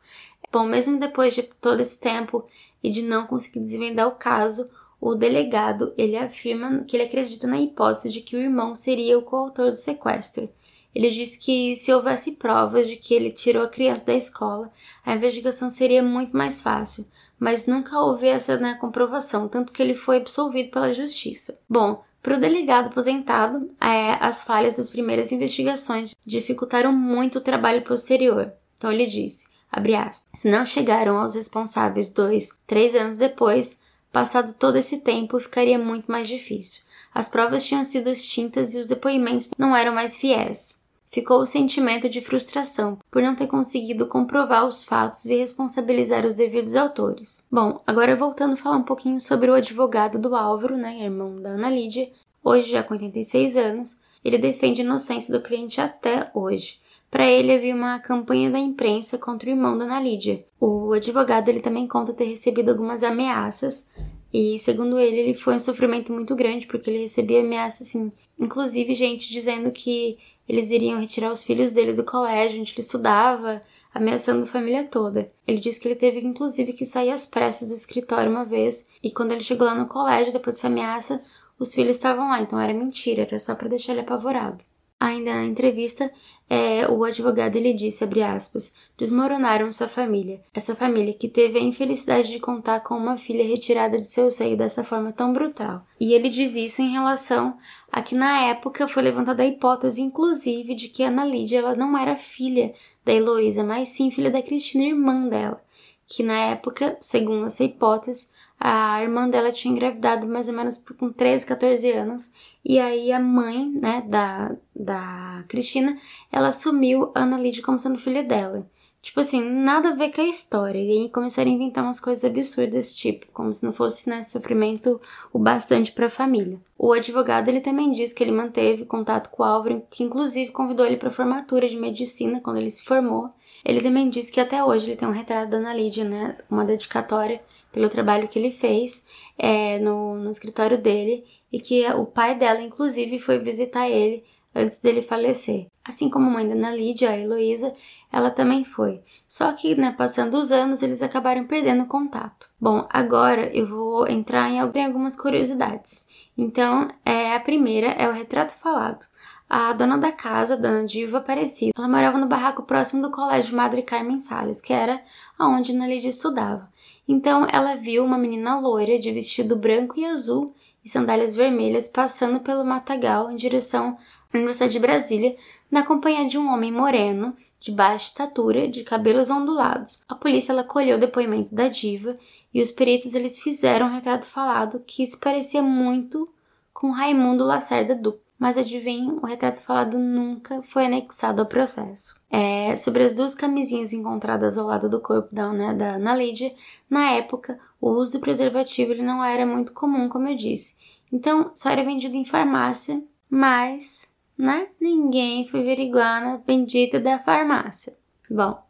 Bom, mesmo depois de todo esse tempo e de não conseguir desvendar o caso, o delegado ele afirma que ele acredita na hipótese de que o irmão seria o coautor do sequestro. Ele diz que se houvesse provas de que ele tirou a criança da escola, a investigação seria muito mais fácil, mas nunca houve essa né, comprovação, tanto que ele foi absolvido pela justiça. Bom, para o delegado aposentado, é, as falhas das primeiras investigações dificultaram muito o trabalho posterior. Então ele disse, aspas, se não chegaram aos responsáveis dois, três anos depois, passado todo esse tempo, ficaria muito mais difícil. As provas tinham sido extintas e os depoimentos não eram mais fiéis. Ficou o sentimento de frustração por não ter conseguido comprovar os fatos e responsabilizar os devidos autores. Bom, agora voltando a falar um pouquinho sobre o advogado do Álvaro, né, irmão da Ana Lídia, hoje já com 86 anos, ele defende a inocência do cliente até hoje. Para ele havia uma campanha da imprensa contra o irmão da Ana Lídia. O advogado ele também conta ter recebido algumas ameaças e segundo ele, ele foi um sofrimento muito grande porque ele recebia ameaças assim, inclusive gente dizendo que eles iriam retirar os filhos dele do colégio onde ele estudava, ameaçando a família toda. Ele disse que ele teve inclusive que sair às pressas do escritório uma vez, e quando ele chegou lá no colégio, depois dessa ameaça, os filhos estavam lá, então era mentira, era só para deixar ele apavorado. Ainda na entrevista, é, o advogado ele disse, abre aspas, desmoronaram essa família. Essa família que teve a infelicidade de contar com uma filha retirada de seu seio dessa forma tão brutal. E ele diz isso em relação a que na época foi levantada a hipótese, inclusive, de que Ana Lídia ela não era filha da Heloísa, mas sim filha da Cristina, irmã dela. Que na época, segundo essa hipótese, a irmã dela tinha engravidado mais ou menos com 13, 14 anos. E aí a mãe, né, da, da Cristina, ela assumiu Ana Lídia como sendo filha dela. Tipo assim, nada a ver com a história. E aí começaram a inventar umas coisas absurdas desse tipo, como se não fosse, né, sofrimento o bastante para a família. O advogado, ele também diz que ele manteve contato com o Álvaro, que inclusive convidou ele para formatura de medicina quando ele se formou. Ele também disse que até hoje ele tem um retrato da Ana Lídia, né, uma dedicatória pelo trabalho que ele fez é, no, no escritório dele e que o pai dela, inclusive, foi visitar ele antes dele falecer. Assim como a mãe da Ana Lídia, a Heloísa, ela também foi. Só que, né, passando os anos, eles acabaram perdendo contato. Bom, agora eu vou entrar em algumas curiosidades. Então, é, a primeira é o retrato falado. A dona da casa, dona Diva Aparecida, ela morava no barraco próximo do colégio Madre Carmen Salles, que era onde Ana Lídia estudava. Então ela viu uma menina loira de vestido branco e azul e sandálias vermelhas passando pelo matagal em direção à Universidade de Brasília, na companhia de um homem moreno, de baixa estatura, de cabelos ondulados. A polícia ela colheu o depoimento da diva e os peritos eles fizeram um retrato falado que se parecia muito com Raimundo Lacerda Duque mas adivinha, o retrato falado nunca foi anexado ao processo. É, sobre as duas camisinhas encontradas ao lado do corpo da, né, da Ana Lídia, na época, o uso do preservativo ele não era muito comum, como eu disse. Então, só era vendido em farmácia, mas, né, ninguém foi averiguar na bendita da farmácia. Bom,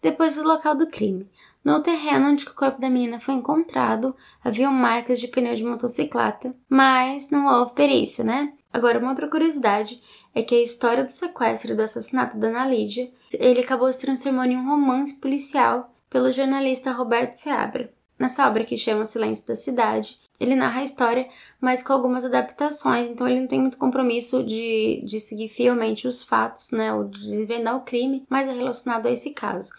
depois do local do crime. No terreno onde o corpo da menina foi encontrado, haviam marcas de pneu de motocicleta, mas não houve perícia, né? Agora, uma outra curiosidade é que a história do sequestro e do assassinato da Ana Lídia, ele acabou se transformando em um romance policial pelo jornalista Roberto Seabra. Nessa obra que chama Silêncio da Cidade, ele narra a história, mas com algumas adaptações, então ele não tem muito compromisso de, de seguir fielmente os fatos, né, ou de desvendar o crime, mas é relacionado a esse caso.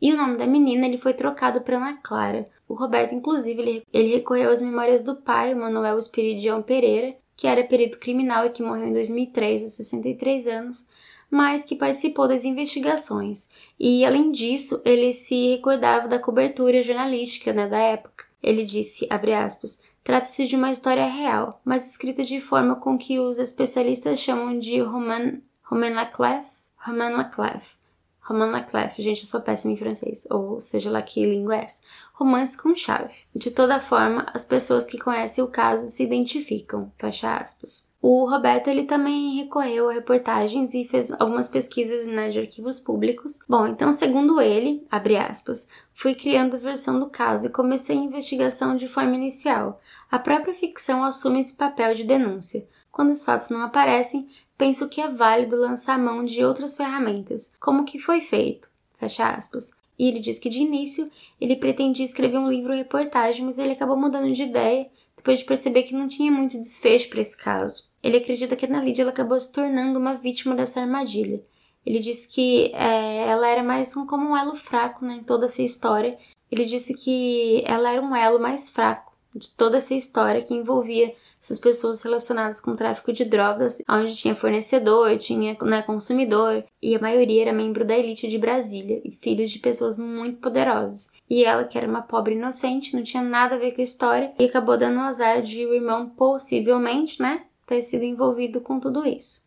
E o nome da menina ele foi trocado para Ana Clara. O Roberto, inclusive, ele, ele recorreu às memórias do pai, Manuel Espiridião Pereira, que era perito criminal e que morreu em 2003, aos 63 anos, mas que participou das investigações. E além disso, ele se recordava da cobertura jornalística né, da época. Ele disse, aspas, trata-se de uma história real, mas escrita de forma com que os especialistas chamam de roman, roman laclef, roman laclef, roman laclef, gente, eu sou péssima em francês, ou seja lá que língua é essa. Romance com chave. De toda forma, as pessoas que conhecem o caso se identificam, fecha aspas. O Roberto ele também recorreu a reportagens e fez algumas pesquisas né, de arquivos públicos. Bom, então, segundo ele, abre aspas, fui criando a versão do caso e comecei a investigação de forma inicial. A própria ficção assume esse papel de denúncia. Quando os fatos não aparecem, penso que é válido lançar mão de outras ferramentas, como que foi feito. Fecha aspas. E ele diz que de início ele pretendia escrever um livro reportagem, mas ele acabou mudando de ideia depois de perceber que não tinha muito desfecho para esse caso. Ele acredita que a Ana Lídia acabou se tornando uma vítima dessa armadilha. Ele disse que é, ela era mais um, como um elo fraco né, em toda essa história. Ele disse que ela era um elo mais fraco de toda essa história que envolvia essas pessoas relacionadas com tráfico de drogas, onde tinha fornecedor, tinha né, consumidor, e a maioria era membro da elite de Brasília e filhos de pessoas muito poderosas. E ela, que era uma pobre inocente, não tinha nada a ver com a história, e acabou dando o azar de o irmão possivelmente, né, ter sido envolvido com tudo isso.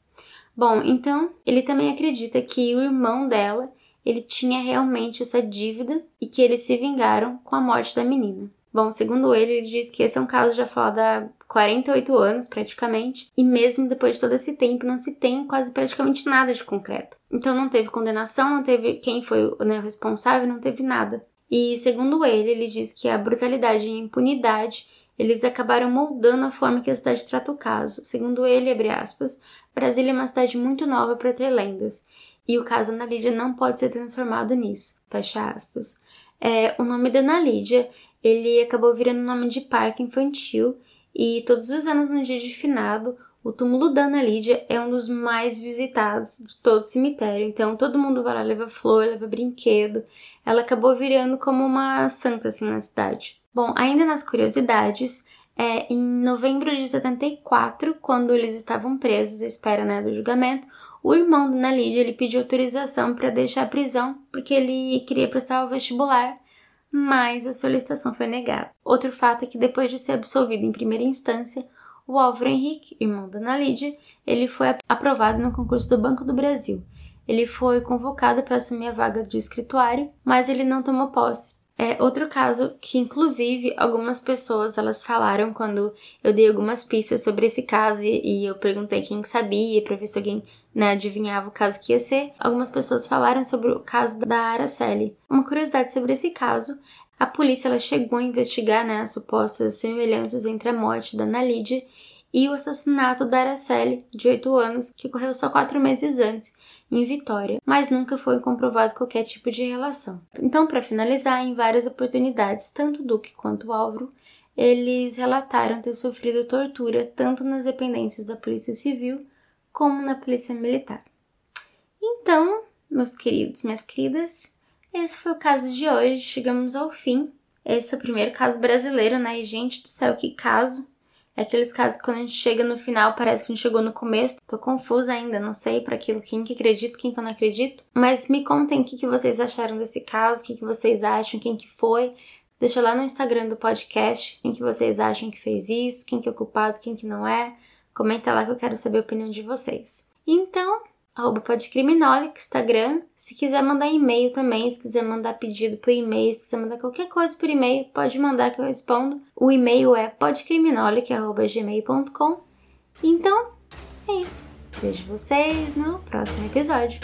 Bom, então ele também acredita que o irmão dela ele tinha realmente essa dívida e que eles se vingaram com a morte da menina. Bom, segundo ele, ele diz que esse é um caso já falado há 48 anos praticamente, e mesmo depois de todo esse tempo não se tem quase praticamente nada de concreto. Então não teve condenação, não teve quem foi né, o responsável, não teve nada. E segundo ele, ele diz que a brutalidade e a impunidade eles acabaram moldando a forma que a cidade trata o caso. Segundo ele, abre aspas, Brasília é uma cidade muito nova para ter lendas, e o caso Ana Lídia não pode ser transformado nisso. Fecha aspas. É, o nome da Ana Lídia ele acabou virando nome de parque infantil e todos os anos no dia de finado o túmulo da Ana Lídia é um dos mais visitados de todo o cemitério, então todo mundo vai lá, leva flor, leva brinquedo. Ela acabou virando como uma santa assim na cidade. Bom, ainda nas curiosidades, é, em novembro de 74, quando eles estavam presos à espera né, do julgamento, o irmão da Ana Lídia ele pediu autorização para deixar a prisão porque ele queria prestar o vestibular mas a solicitação foi negada. Outro fato é que depois de ser absolvido em primeira instância, o Álvaro Henrique, irmão da Ana Lídia, ele foi aprovado no concurso do Banco do Brasil. Ele foi convocado para assumir a vaga de escrituário, mas ele não tomou posse. É outro caso que, inclusive, algumas pessoas elas falaram quando eu dei algumas pistas sobre esse caso e, eu perguntei quem sabia para ver se alguém né, adivinhava o caso que ia ser. Algumas pessoas falaram sobre o caso da Araceli. Uma curiosidade sobre esse caso a polícia ela chegou a investigar né, as supostas semelhanças entre a morte da Ana Lídia e o assassinato da Araceli, de 8 anos, que ocorreu só quatro meses antes, em Vitória, mas nunca foi comprovado qualquer tipo de relação. Então, para finalizar, em várias oportunidades, tanto Duque quanto Álvaro, eles relataram ter sofrido tortura tanto nas dependências da Polícia Civil como na Polícia Militar. Então, meus queridos, minhas queridas, esse foi o caso de hoje, chegamos ao fim. Esse é o primeiro caso brasileiro, né? E, gente do céu, que caso! É aqueles casos que quando a gente chega no final parece que a gente chegou no começo. Tô confusa ainda, não sei para aquilo quem que acredito, quem que eu não acredito. Mas me contem o que, que vocês acharam desse caso, o que, que vocês acham, quem que foi. Deixa lá no Instagram do podcast quem que vocês acham que fez isso, quem que é culpado, quem que não é. Comenta lá que eu quero saber a opinião de vocês. Então, arroba podcriminolic, Instagram. Se quiser mandar e-mail também, se quiser mandar pedido por e-mail, se quiser mandar qualquer coisa por e-mail, pode mandar que eu respondo. O e-mail é podcriminolic.gmail.com Então, é isso. Vejo vocês no próximo episódio.